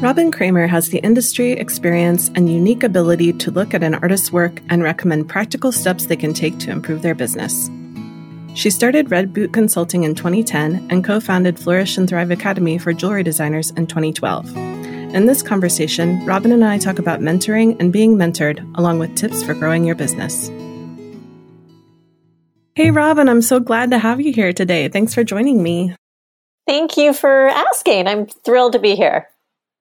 Robin Kramer has the industry experience and unique ability to look at an artist's work and recommend practical steps they can take to improve their business. She started Red Boot Consulting in 2010 and co founded Flourish and Thrive Academy for jewelry designers in 2012. In this conversation, Robin and I talk about mentoring and being mentored, along with tips for growing your business. Hey, Robin, I'm so glad to have you here today. Thanks for joining me. Thank you for asking. I'm thrilled to be here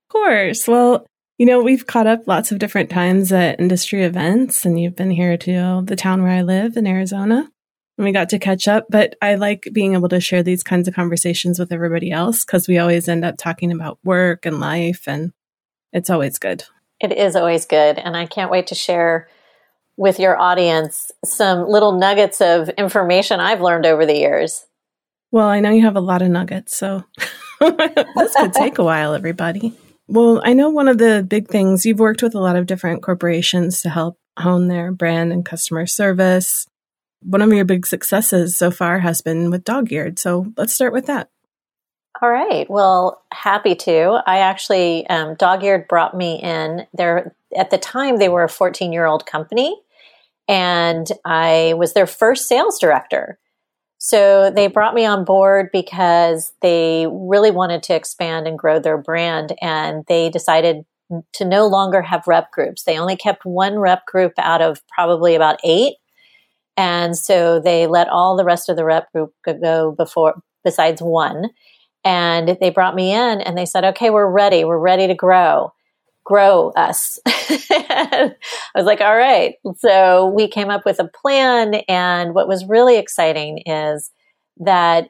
course. Well, you know, we've caught up lots of different times at industry events, and you've been here to the town where I live in Arizona. And we got to catch up, but I like being able to share these kinds of conversations with everybody else because we always end up talking about work and life, and it's always good. It is always good. And I can't wait to share with your audience some little nuggets of information I've learned over the years. Well, I know you have a lot of nuggets, so this could take a while, everybody. Well, I know one of the big things you've worked with a lot of different corporations to help hone their brand and customer service. One of your big successes so far has been with Dogeared. So let's start with that. All right. Well, happy to. I actually, um, Dogeared brought me in. There at the time they were a 14 year old company, and I was their first sales director. So they brought me on board because they really wanted to expand and grow their brand. And they decided to no longer have rep groups. They only kept one rep group out of probably about eight. And so they let all the rest of the rep group go before, besides one. And they brought me in and they said, okay, we're ready. We're ready to grow grow us. I was like, all right. So we came up with a plan. And what was really exciting is that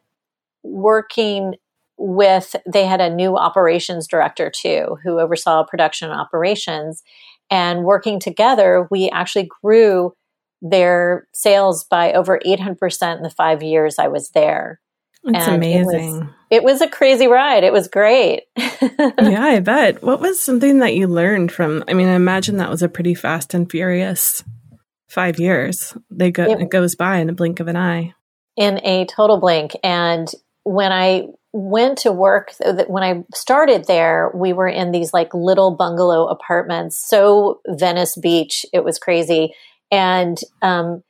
working with, they had a new operations director too, who oversaw production operations. And working together, we actually grew their sales by over 800% in the five years I was there. It's amazing. It was, it was, a crazy ride. It was great. yeah, I bet. What was something that you learned from? I mean, I imagine that was a pretty fast and furious five years. They go, it, it goes by in a blink of an eye. In a total blink. And when I went to work, when I started there, we were in these like little bungalow apartments, so Venice Beach. It was crazy. And um,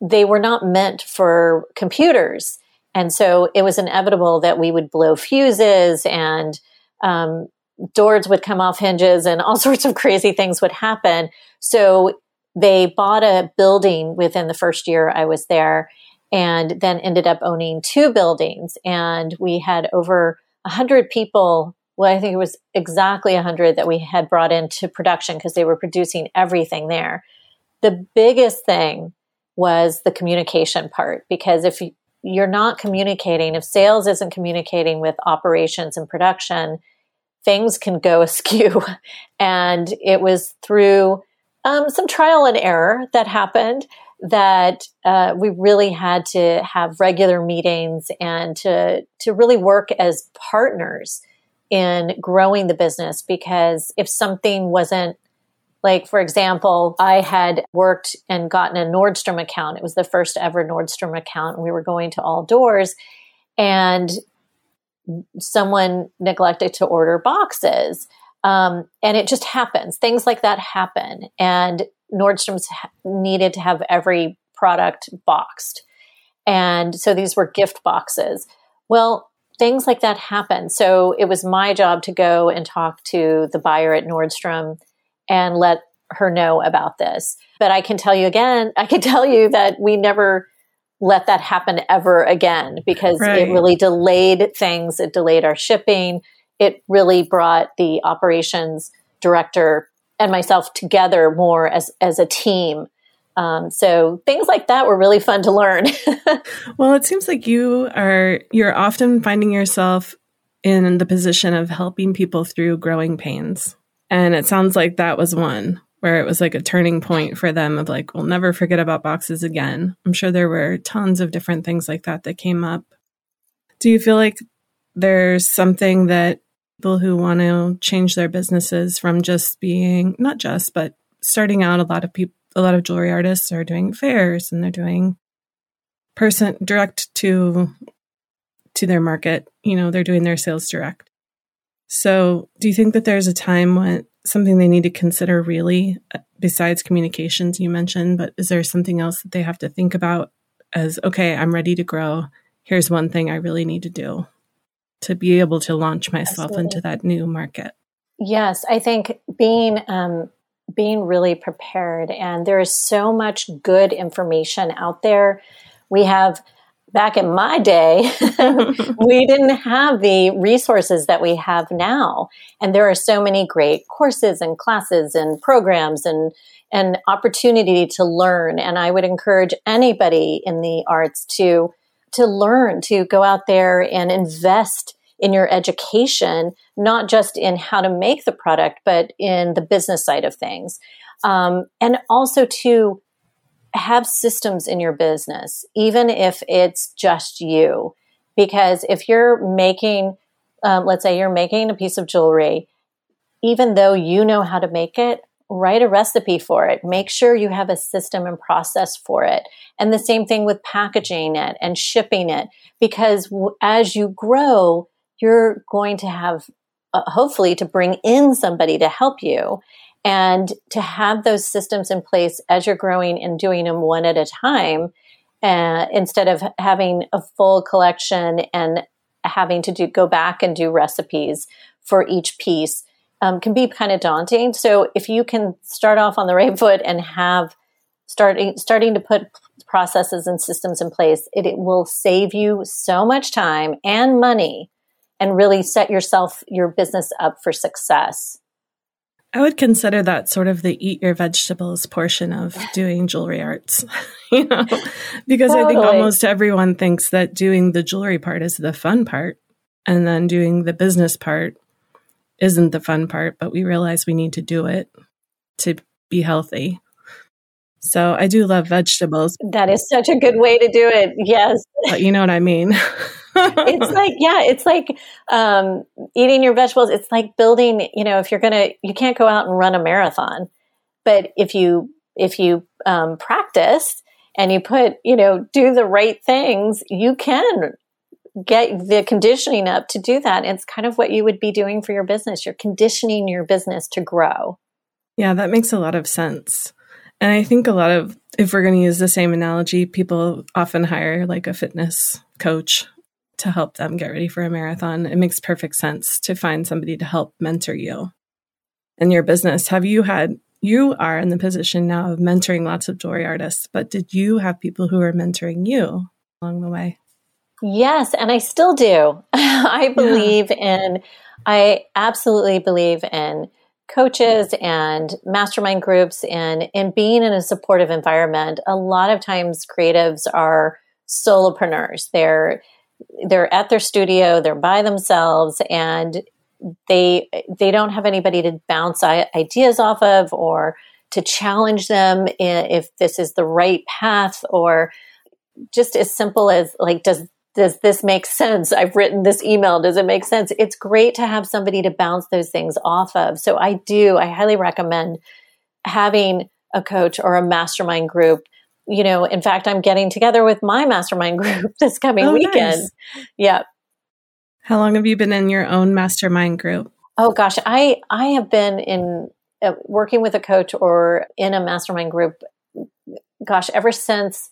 they were not meant for computers and so it was inevitable that we would blow fuses and um, doors would come off hinges and all sorts of crazy things would happen. So they bought a building within the first year I was there and then ended up owning two buildings. And we had over 100 people. Well, I think it was exactly 100 that we had brought into production because they were producing everything there. The biggest thing was the communication part because if you, you're not communicating, if sales isn't communicating with operations and production, things can go askew. and it was through um, some trial and error that happened that uh, we really had to have regular meetings and to to really work as partners in growing the business because if something wasn't like, for example, I had worked and gotten a Nordstrom account. It was the first ever Nordstrom account. We were going to all doors and someone neglected to order boxes. Um, and it just happens. Things like that happen. And Nordstrom's needed to have every product boxed. And so these were gift boxes. Well, things like that happen. So it was my job to go and talk to the buyer at Nordstrom and let her know about this. But I can tell you again, I can tell you that we never let that happen ever again because right. it really delayed things. It delayed our shipping. It really brought the operations director and myself together more as, as a team. Um, so things like that were really fun to learn. well, it seems like you are, you're often finding yourself in the position of helping people through growing pains. And it sounds like that was one where it was like a turning point for them of like, we'll never forget about boxes again. I'm sure there were tons of different things like that that came up. Do you feel like there's something that people who want to change their businesses from just being, not just, but starting out, a lot of people, a lot of jewelry artists are doing fairs and they're doing person direct to to their market you know they're doing their sales direct So, do you think that there's a time when something they need to consider really uh, besides communications you mentioned, but is there something else that they have to think about as okay, I'm ready to grow. Here's one thing I really need to do to be able to launch myself Absolutely. into that new market. Yes, I think being um, being really prepared, and there is so much good information out there. We have back in my day, we didn't have the resources that we have now. And there are so many great courses and classes and programs and, and opportunity to learn. And I would encourage anybody in the arts to, to learn, to go out there and invest in your education, not just in how to make the product, but in the business side of things. Um, and also to have systems in your business, even if it's just you. Because if you're making, um, let's say you're making a piece of jewelry, even though you know how to make it, write a recipe for it. Make sure you have a system and process for it. And the same thing with packaging it and shipping it. Because w- as you grow, you're going to have, uh, hopefully, to bring in somebody to help you. And to have those systems in place as you're growing and doing them one at a time, uh, instead of having a full collection and having to do go back and do recipes for each piece, um, can be kind of daunting. So if you can start off on the right foot and have starting starting to put processes and systems in place, it, it will save you so much time and money, and really set yourself your business up for success. I would consider that sort of the eat your vegetables portion of doing jewelry arts, you know, because totally. I think almost everyone thinks that doing the jewelry part is the fun part and then doing the business part isn't the fun part, but we realize we need to do it to be healthy. So I do love vegetables. That is such a good way to do it. Yes. But you know what I mean? it's like yeah it's like um, eating your vegetables. It's like building you know if you're gonna you can't go out and run a marathon but if you if you um, practice and you put you know do the right things you can get the conditioning up to do that. It's kind of what you would be doing for your business. You're conditioning your business to grow. Yeah that makes a lot of sense. And I think a lot of, if we're going to use the same analogy, people often hire like a fitness coach to help them get ready for a marathon. It makes perfect sense to find somebody to help mentor you in your business. Have you had, you are in the position now of mentoring lots of jewelry artists, but did you have people who are mentoring you along the way? Yes, and I still do. I believe yeah. in, I absolutely believe in coaches and mastermind groups and in being in a supportive environment. A lot of times creatives are solopreneurs. They're they're at their studio, they're by themselves, and they they don't have anybody to bounce ideas off of or to challenge them if this is the right path or just as simple as like does does this make sense? I've written this email. Does it make sense? It's great to have somebody to bounce those things off of. So i do i highly recommend having a coach or a mastermind group you know, in fact, I'm getting together with my mastermind group this coming oh, weekend. Nice. Yeah. How long have you been in your own mastermind group? Oh gosh, I I have been in uh, working with a coach or in a mastermind group. Gosh, ever since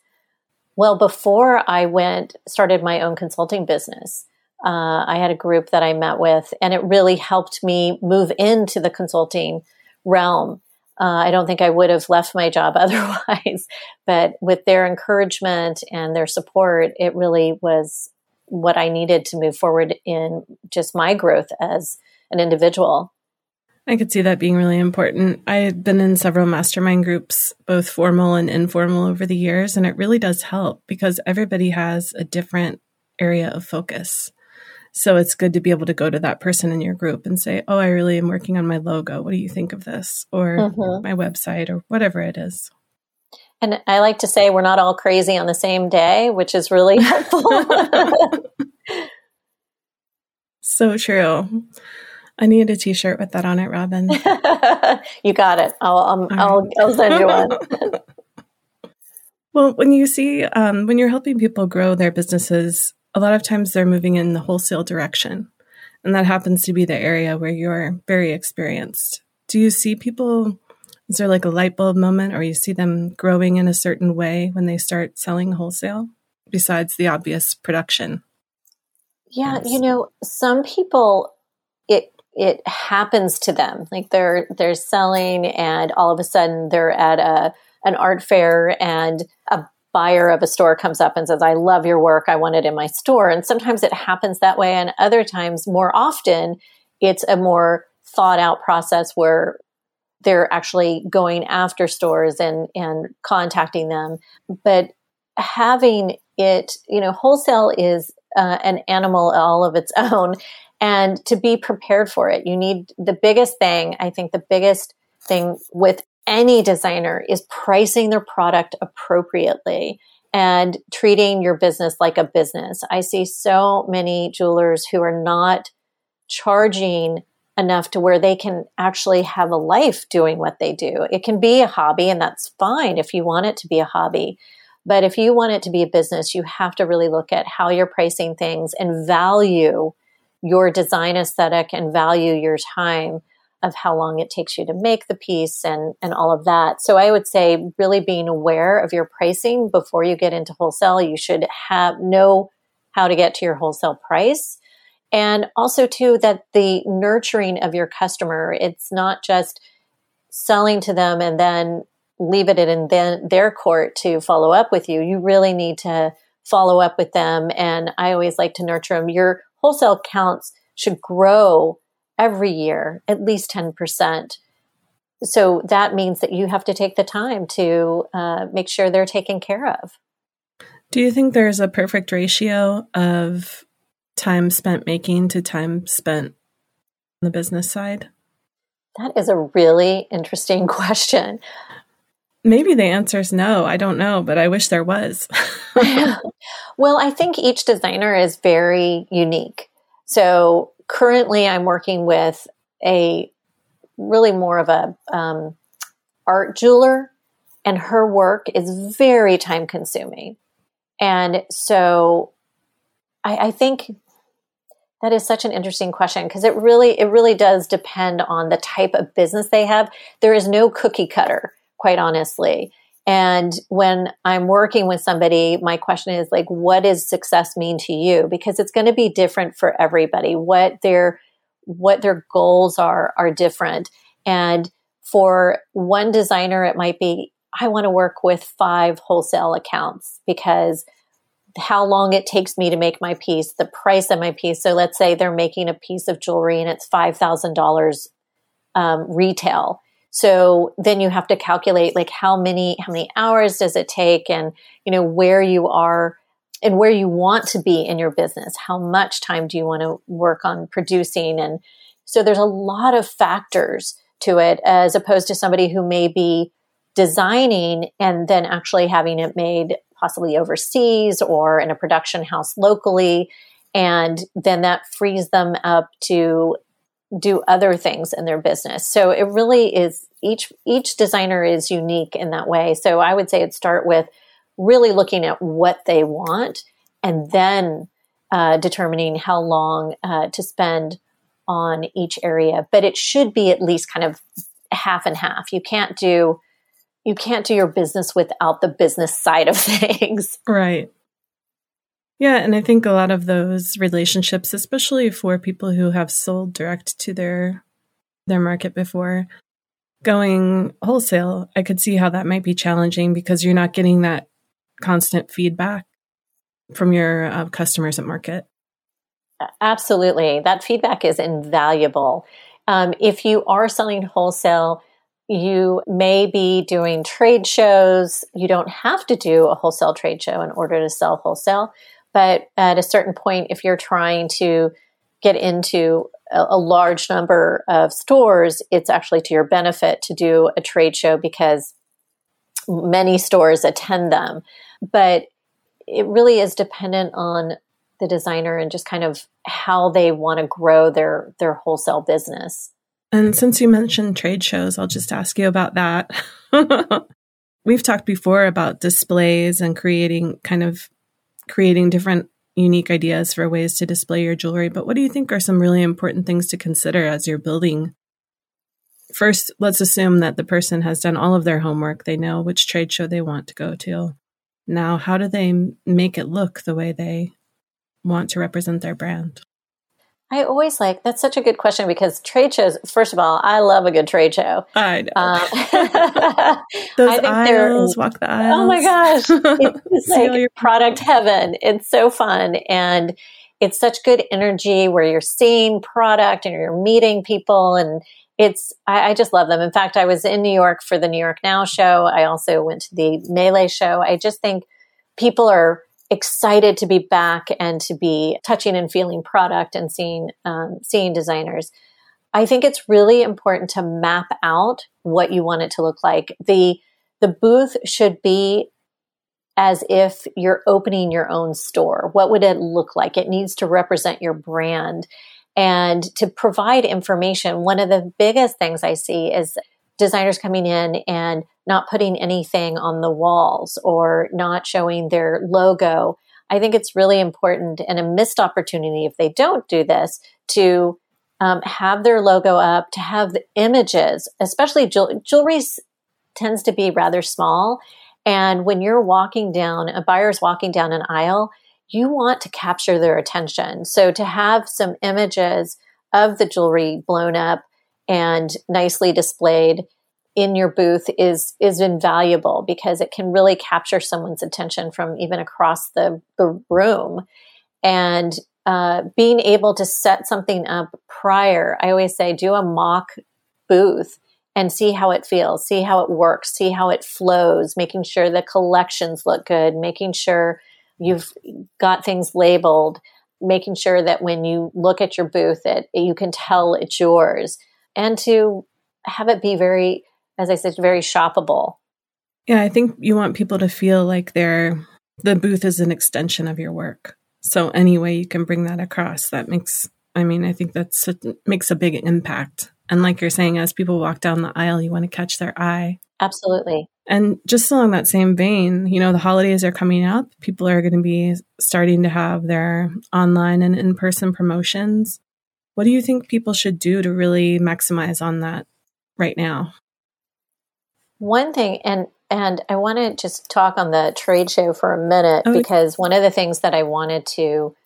well before I went started my own consulting business. Uh, I had a group that I met with, and it really helped me move into the consulting realm. Uh, I don't think I would have left my job otherwise. but with their encouragement and their support, it really was what I needed to move forward in just my growth as an individual. I could see that being really important. I've been in several mastermind groups, both formal and informal, over the years, and it really does help because everybody has a different area of focus. So it's good to be able to go to that person in your group and say, Oh, I really am working on my logo. What do you think of this? Or mm-hmm. my website or whatever it is. And I like to say we're not all crazy on the same day, which is really helpful. so true. I need a T-shirt with that on it, Robin. you got it. I'll um, I'll, I'll send you one. well, when you see um, when you're helping people grow their businesses, a lot of times they're moving in the wholesale direction. And that happens to be the area where you're very experienced. Do you see people? Is there like a light bulb moment, or you see them growing in a certain way when they start selling wholesale, besides the obvious production? Yeah, yes. you know, some people it it happens to them. Like they're they're selling and all of a sudden they're at a an art fair and buyer of a store comes up and says, I love your work. I want it in my store. And sometimes it happens that way. And other times, more often, it's a more thought out process where they're actually going after stores and, and contacting them. But having it, you know, wholesale is uh, an animal all of its own. And to be prepared for it, you need the biggest thing, I think the biggest thing with any designer is pricing their product appropriately and treating your business like a business. I see so many jewelers who are not charging enough to where they can actually have a life doing what they do. It can be a hobby, and that's fine if you want it to be a hobby. But if you want it to be a business, you have to really look at how you're pricing things and value your design aesthetic and value your time of how long it takes you to make the piece and and all of that. So I would say really being aware of your pricing before you get into wholesale. You should have know how to get to your wholesale price. And also too that the nurturing of your customer, it's not just selling to them and then leave it in then their court to follow up with you. You really need to follow up with them. And I always like to nurture them. Your wholesale counts should grow every year, at least 10%. So that means that you have to take the time to uh, make sure they're taken care of. Do you think there's a perfect ratio of time spent making to time spent on the business side? That is a really interesting question. Maybe the answer is no. I don't know, but I wish there was. well, I think each designer is very unique. So currently I'm working with a really more of a um, art jeweler, and her work is very time consuming. And so I, I think that is such an interesting question because it really it really does depend on the type of business they have. There is no cookie cutter, quite honestly. And when I'm working with somebody, my question is like, what does success mean to you? Because it's going to be different for everybody. What their what their goals are are different. And for one designer, it might be, I want to work with five wholesale accounts because how long it takes me to make my piece, the price of my piece. So let's say they're making a piece of jewelry and it's five thousand um, dollars retail so then you have to calculate like how many how many hours does it take and you know where you are and where you want to be in your business. How much time do you want to work on producing and so there's a lot of factors to it as opposed to somebody who may be designing and then actually having it made possibly overseas or in a production house locally and then that frees them up to do other things in their business. So it really is each each designer is unique in that way. So I would say it start with really looking at what they want and then uh, determining how long uh, to spend on each area. But it should be at least kind of half and half. You can't do you can't do your business without the business side of things. Right. Yeah, and I think a lot of those relationships, especially for people who have sold direct to their their market before, going wholesale, I could see how that might be challenging because you're not getting that constant feedback from your uh, customers at market. Absolutely. That feedback is invaluable. Um, if you are selling wholesale, you may be doing trade shows. You don't have to do a wholesale trade show in order to sell wholesale. But at a certain point, if you're trying to get into a, a, large number of stores, it's actually to your benefit to do a trade show because many stores attend them. But it really is dependent on the designer and just kind of how they want to grow their their wholesale business. And since you mentioned trade shows, I'll just ask you about that. We've talked before about displays and creating kind of creating different unique ideas for ways to display your jewelry, but what do you think are some really important things to consider as you're building? First, let's assume that the person has done all of their homework. They know which trade show they want to go to. Now, how do they make it look the way they want to represent their brand? I always like that's such a good question because trade shows. First of all, I love a good trade show. I know. Uh, Those I aisles, walk the aisles. Oh my gosh, it's like your- product heaven. It's so fun and it's such good energy where you're seeing product and you're meeting people and it's I, I, just love them. In fact, I was in New York for the New York Now show. I also went to the Melee show. I just think people are excited to be back and to be touching and feeling product and seeing um, seeing designers. I think it's really important to map out what you want it to look like. the The booth should be as if you're opening your own store. What would it look like? It needs to represent your brand and to provide information. One of the biggest things I see is designers coming in and not putting anything on the walls or not showing their logo. I think it's really important and a missed opportunity if they don't do this to um, have their logo up, to have the images, especially jewelry tends to be rather small. And when you're walking down, a buyer's walking down an aisle, you want to capture their attention. So to have some images of the jewelry blown up and nicely displayed in your booth is is invaluable because it can really capture someone's attention from even across the, the room. And uh, being able to set something up prior i always say do a mock booth and see how it feels see how it works see how it flows making sure the collections look good making sure you've got things labeled making sure that when you look at your booth that you can tell it's yours. And to have it be very as I said, very shoppable. Yeah, I think you want people to feel like they're the booth is an extension of your work. So any way you can bring that across, that makes I mean, I think that's makes a big impact. And like you're saying, as people walk down the aisle, you want to catch their eye. Absolutely. And just along that same vein, you know, the holidays are coming up. People are going to be starting to have their online and in person promotions. What do you think people should do to really maximize on that right now? One thing, and and I want to just talk on the trade show for a minute oh, because one of the things that I wanted to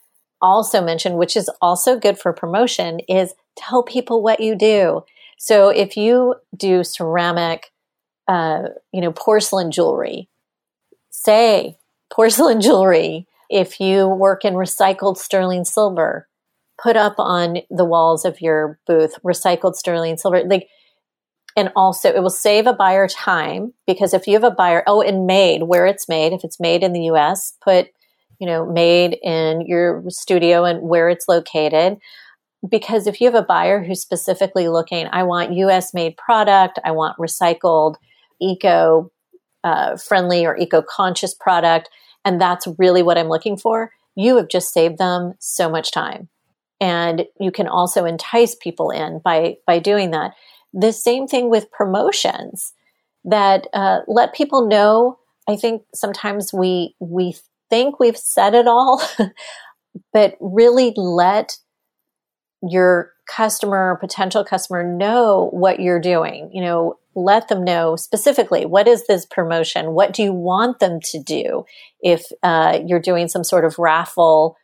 also mention, which is also good for promotion, is tell people what you do. So if you do ceramic, uh, you know, porcelain jewelry, say porcelain jewelry. If you work in recycled sterling silver, put up on the walls of your booth recycled sterling silver. Like and also it will save a buyer time because if you have a buyer, oh, and made where it's made, if it's made in the US, put, you know, made in your studio and where it's located. Because if you have a buyer who's specifically looking, I want US made product, I want recycled, eco uh, friendly or eco conscious product, and that's really what I'm looking for, you have just saved them so much time. And you can also entice people in by by doing that the same thing with promotions that uh, let people know. I think sometimes we we think we've said it all, but really let your customer potential customer know what you're doing. You know, let them know specifically what is this promotion? What do you want them to do if uh, you're doing some sort of raffle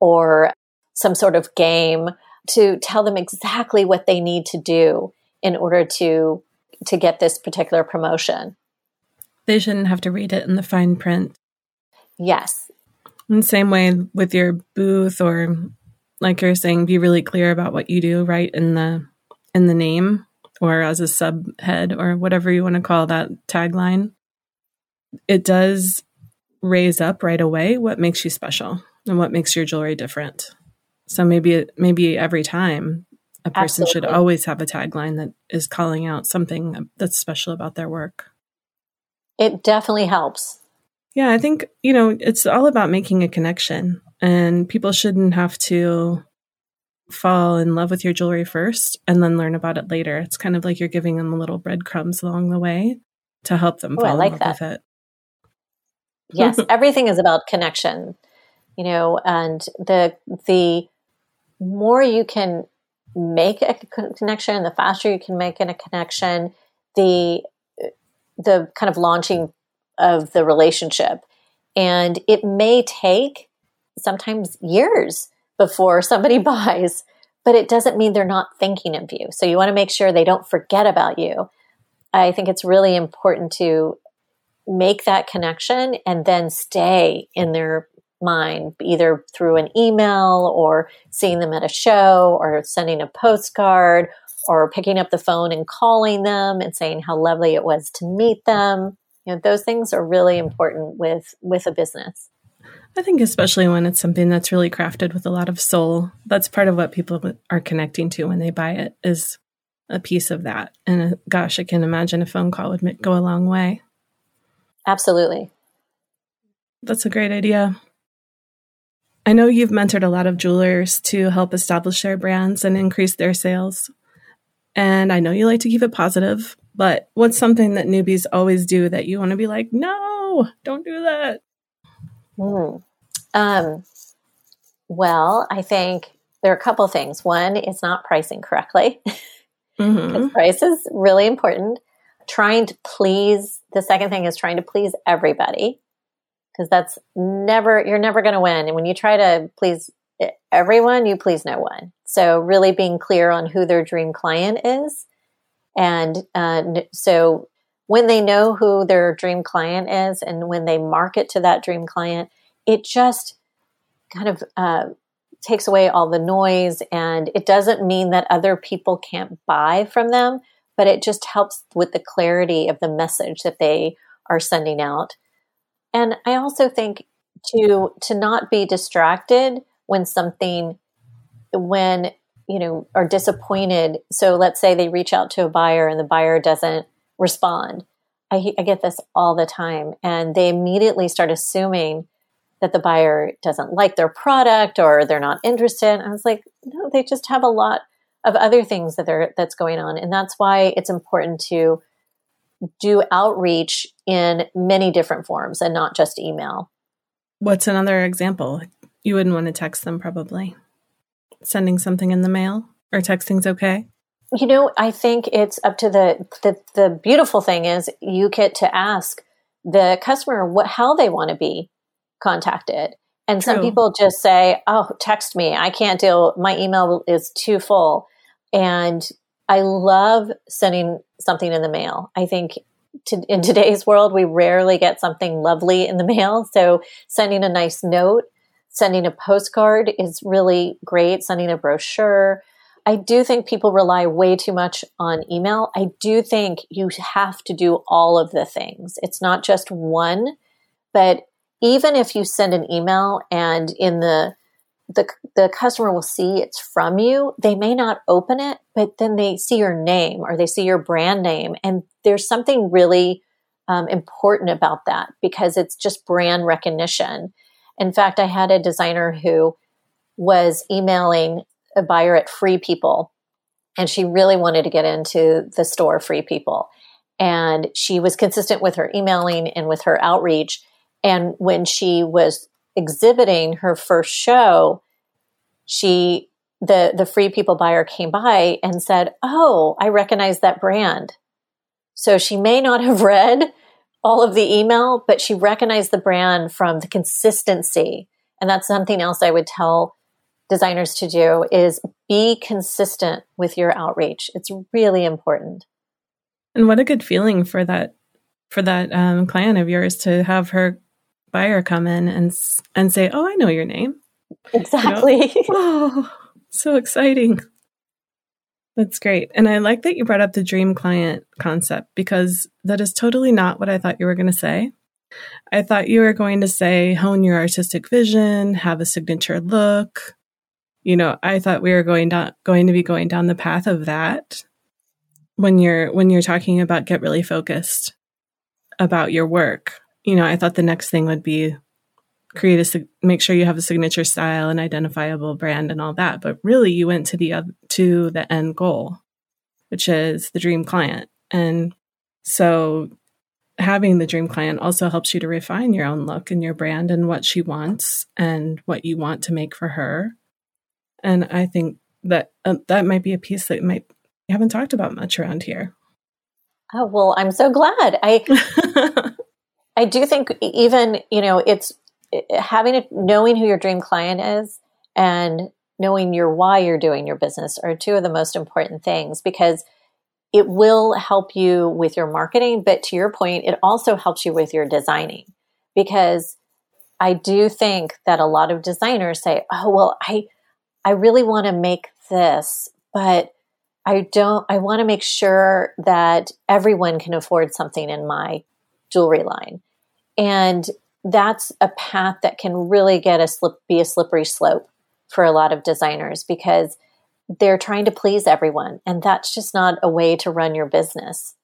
or some sort of game to tell them exactly what they need to do in order to to get this particular promotion. They shouldn't have to read it in the fine print. Yes. In the same way with your booth or like you're saying, be really clear about what you do right in the in the name or as a subhead or whatever you want to call that tagline. It does raise up right away what makes you special and what makes your jewelry different. So maybe maybe every time a person Absolutely. should always have a tagline that is calling out something that's special about their work. It definitely helps. Yeah, I think, you know, it's all about making a connection, and people shouldn't have to fall in love with your jewelry first and then learn about it later. It's kind of like you're giving them little breadcrumbs along the way to help them oh, fall like in love that. with it. yes, everything is about connection. you know, and the the more you can make a connection, the faster you can make in a connection, the the kind of launching of the relationship. And it may take sometimes years before somebody buys, but it doesn't mean they're not thinking of you. So you want to make sure they don't forget about you. I think it's really important to make that connection and then stay in their mind, either through an email or seeing them at a show or sending a postcard or picking up the phone and calling them and saying how lovely it was to meet them. You know, those things are really important with with a business. I think especially when it's something that's really crafted with a lot of soul, that's part of what people are connecting to when they buy it is a piece of that. And uh, gosh, I can imagine a phone call would go a long way. Absolutely. That's a great idea. I know you've mentored a lot of jewelers to help establish their brands and increase their sales. And I know you like to keep it positive, but what's something that newbies always do that you want to be like, no, don't do that? Mm. Um, well, I think there are a couple things. One, it's not pricing correctly. Mm-hmm. price is really important. Trying to please, the second thing is trying to please everybody because that's never, you're never going to win. And when you try to please everyone, you please no one. So, really being clear on who their dream client is. And uh, so, when they know who their dream client is and when they market to that dream client, it just kind of uh, takes away all the noise. And it doesn't mean that other people can't buy from them, but it just helps with the clarity of the message that they are sending out. And I also think to to not be distracted when something when you know are disappointed. So let's say they reach out to a buyer and the buyer doesn't respond. I, I, get this all the time. And they immediately start assuming that the buyer doesn't like their product or they're not interested. I was like no they just have a lot of other things that they're that's going on. And that's why it's important to do outreach in many different forms and not just email what's another example you wouldn't want to text them probably sending something in the mail or texting's okay? You know, I think it's up to the the, the beautiful thing is you get to ask the customer what how they want to be contacted. And True. some people just say, "Oh, text me. I can't deal. My email is too full." And I love sending something in the mail. I think to, in today's world, we rarely get something lovely in the mail. So sending a nice note Sending a postcard is really great, sending a brochure. I do think people rely way too much on email. I do think you have to do all of the things. It's not just one, but even if you send an email and in the the, the customer will see it's from you. They may not open it, but then they see your name or they see your brand name. And there's something really um, important about that because it's just brand recognition. In fact, I had a designer who was emailing a buyer at Free People, and she really wanted to get into the store Free People. And she was consistent with her emailing and with her outreach. And when she was exhibiting her first show, she the the free people buyer came by and said, "Oh, I recognize that brand." So she may not have read all of the email, but she recognized the brand from the consistency. And that's something else I would tell designers to do is be consistent with your outreach. It's really important. And what a good feeling for that for that um, client of yours to have her buyer come in and and say, "Oh, I know your name." Exactly. You know? oh, so exciting. That's great. And I like that you brought up the dream client concept because that is totally not what I thought you were going to say. I thought you were going to say hone your artistic vision, have a signature look. You know, I thought we were going down going to be going down the path of that when you're when you're talking about get really focused about your work. You know, I thought the next thing would be create a make sure you have a signature style and identifiable brand and all that but really you went to the to the end goal which is the dream client and so having the dream client also helps you to refine your own look and your brand and what she wants and what you want to make for her. And I think that uh, that might be a piece that might we haven't talked about much around here. Oh well, I'm so glad. I I do think even you know it's having it knowing who your dream client is and knowing your why you're doing your business are two of the most important things because it will help you with your marketing, but to your point, it also helps you with your designing because I do think that a lot of designers say, "Oh, well, I I really want to make this, but I don't I want to make sure that everyone can afford something in my jewelry line." And that's a path that can really get a slip be a slippery slope for a lot of designers because they're trying to please everyone and that's just not a way to run your business.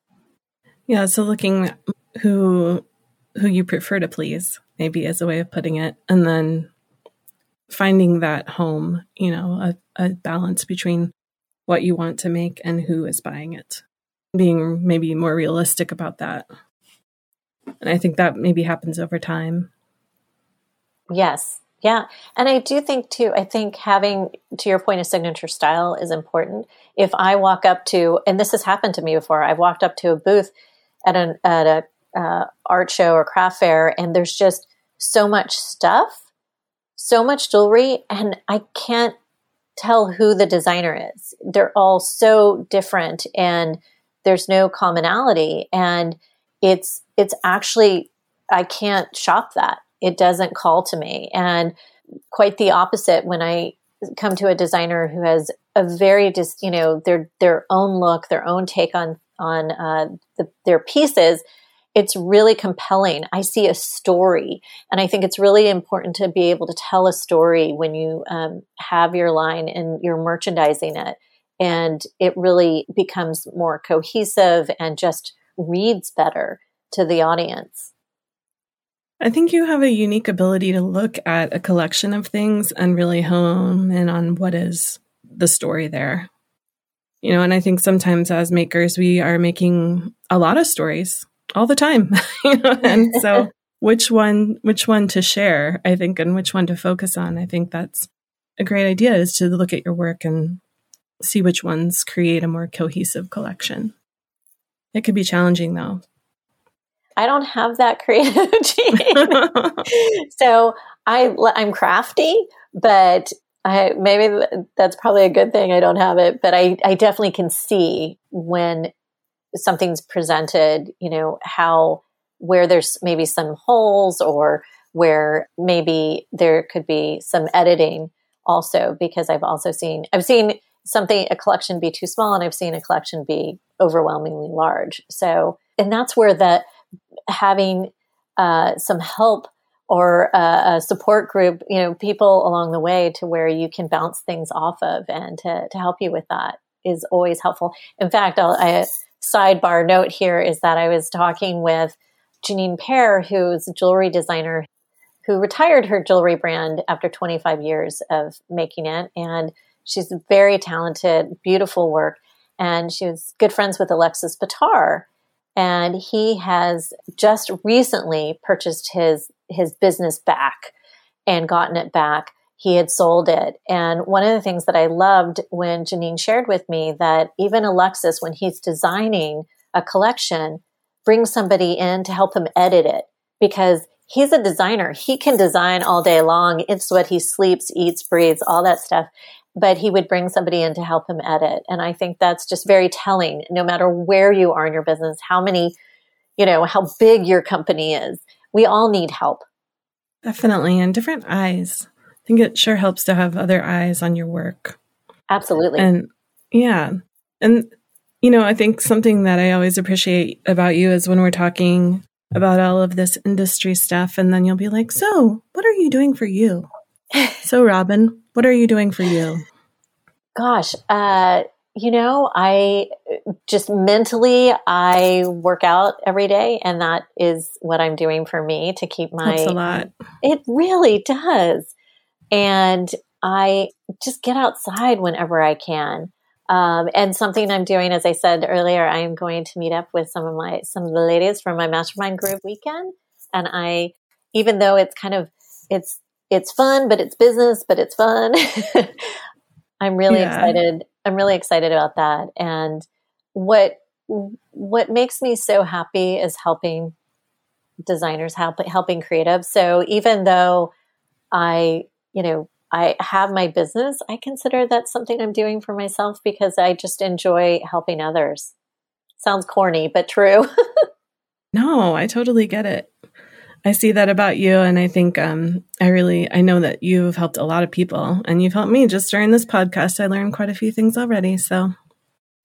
Yeah so looking who who you prefer to please maybe as a way of putting it. And then finding that home you know a, a balance between what you want to make and who is buying it. Being maybe more realistic about that and i think that maybe happens over time yes yeah. And I do think too, I think having, to your point, a signature style is important. If I walk up to, and this has happened to me before, I've walked up to a booth at an, at a, uh, art show or craft fair and there's just so much stuff, so much jewelry, and I can't tell who the designer is. They're all so different and there's no commonality. And it's, it's actually, I can't shop that it doesn't call to me. And quite the opposite when I come to a designer who has a very just you know their their own look, their own take on on uh, the, their pieces. It's really compelling. I see a story, and I think it's really important to be able to tell a story when you um, have your line and you're merchandising it, and it really becomes more cohesive and just reads better to the audience. I think you have a unique ability to look at a collection of things and really hone in on what is the story there. You know, and I think sometimes as makers, we are making a lot of stories all the time. you know, and so which one, which one to share, I think, and which one to focus on. I think that's a great idea is to look at your work and see which ones create a more cohesive collection. It could be challenging though, I don't have that creative gene. so I, I'm crafty, but I, maybe that's probably a good thing I don't have it, but I, I definitely can see when something's presented, you know, how, where there's maybe some holes or where maybe there could be some editing also, because I've also seen, I've seen something, a collection be too small and I've seen a collection be overwhelmingly large. So, and that's where the, having uh, some help or a, a, support group, you know, people along the way to where you can bounce things off of and to, to help you with that is always helpful. In fact, I'll, a sidebar note here is that I was talking with Janine Payer, who's a jewelry designer who retired her jewelry brand after 25 years of making it. And she's very talented, beautiful work. And she was good friends with Alexis Bittar, and he has just recently purchased his his business back and gotten it back. He had sold it. And one of the things that I loved when Janine shared with me that even Alexis, when he's designing a collection, brings somebody in to help him edit it because he's a designer. He can design all day long. It's what he sleeps, eats, breathes, all that stuff but he would bring somebody in to help him edit. And I think that's just very telling, no matter where you are in your business, how many, you know, how big your company is. We all need help. Definitely. And different eyes. I think it sure helps to have other eyes on your work. Absolutely. And yeah. And, you know, I think something that I always appreciate about you is when we're talking about all of this industry stuff, and then you'll be like, So, what are you doing for you? so, Robin, what are you doing for you? Gosh, uh, you know, I just mentally I work out every day, and that is what I'm doing for me to keep my. That's a lot. It really does, and I just get outside whenever I can. Um, and something I'm doing, as I said earlier, I am going to meet up with some of my some of the ladies from my mastermind group weekend. And I, even though it's kind of it's it's fun, but it's business, but it's fun. I'm really yeah. excited. I'm really excited about that. And what what makes me so happy is helping designers, help, helping creatives. So even though I, you know, I have my business, I consider that something I'm doing for myself because I just enjoy helping others. Sounds corny, but true. no, I totally get it. I see that about you. And I think, um, I really, I know that you've helped a lot of people and you've helped me just during this podcast. I learned quite a few things already. So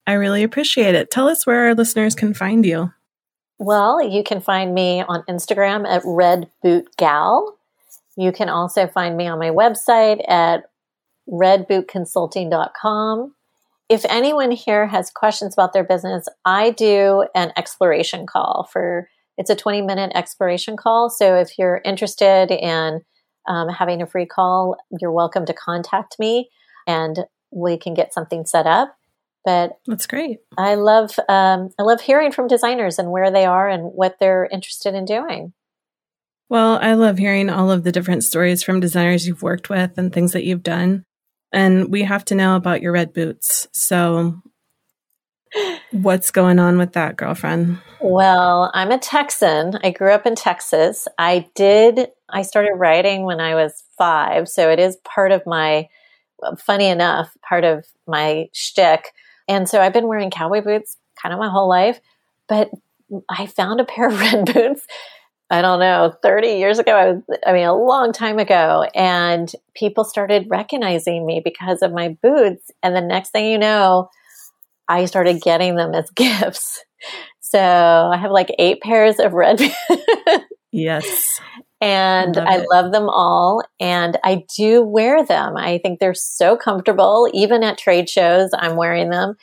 I really appreciate it. Tell us where our listeners can find you. Well, you can find me on Instagram at Red Boot Gal. You can also find me on my website at redbootconsulting.com. If anyone here has questions about their business, I do an exploration call for it's a 20 minute exploration call. So if you're interested in um, having a free call, you're welcome to contact me and we can get something set up. But that's great. I love um, I love hearing from designers and where they are and what they're interested in doing. Well, I love hearing all of the different stories from designers you've worked with and things that you've done. And we have to know about your red boots. So, what's going on with that, girlfriend? Well, I'm a Texan. I grew up in Texas. I did, I started writing when I was five. So, it is part of my, funny enough, part of my shtick. And so, I've been wearing cowboy boots kind of my whole life. But I found a pair of red boots I don't know, 30 years ago, I, was, I mean, a long time ago. And people started recognizing me because of my boots. And the next thing you know, I started getting them as gifts. So I have like eight pairs of red Yes. And love I love them all. And I do wear them. I think they're so comfortable. Even at trade shows, I'm wearing them.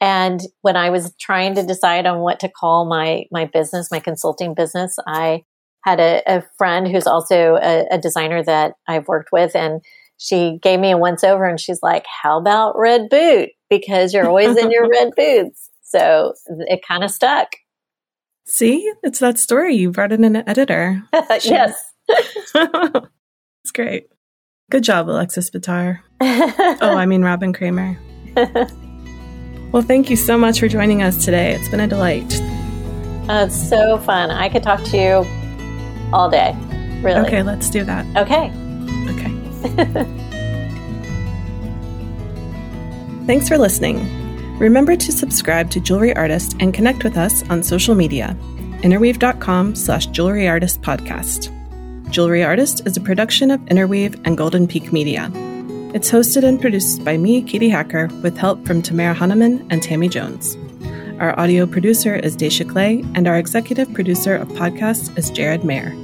And when I was trying to decide on what to call my my business, my consulting business, I had a, a friend who's also a, a, designer that I've worked with, and she gave me a once over, and she's like, "How about red boot? Because you're always in your red boots." So it kind of stuck. See, it's that story. You brought in an editor. yes, it's great. Good job, Alexis Bittar. oh, I mean Robin Kramer. well, thank you so much for joining us today. It's been a delight. Uh, it's so fun. I could talk to you all day. Really. Okay, let's do that. Okay. Okay. Thanks for listening. Remember to subscribe to Jewelry Artist and connect with us on social media. Interweave.com slash jewelry artist podcast. Jewelry Artist is a production of Interweave and Golden Peak Media. It's hosted and produced by me, Katie Hacker, with help from Tamara Hanneman and Tammy Jones. Our audio producer is Daisha Clay, and our executive producer of podcasts is Jared Mayer.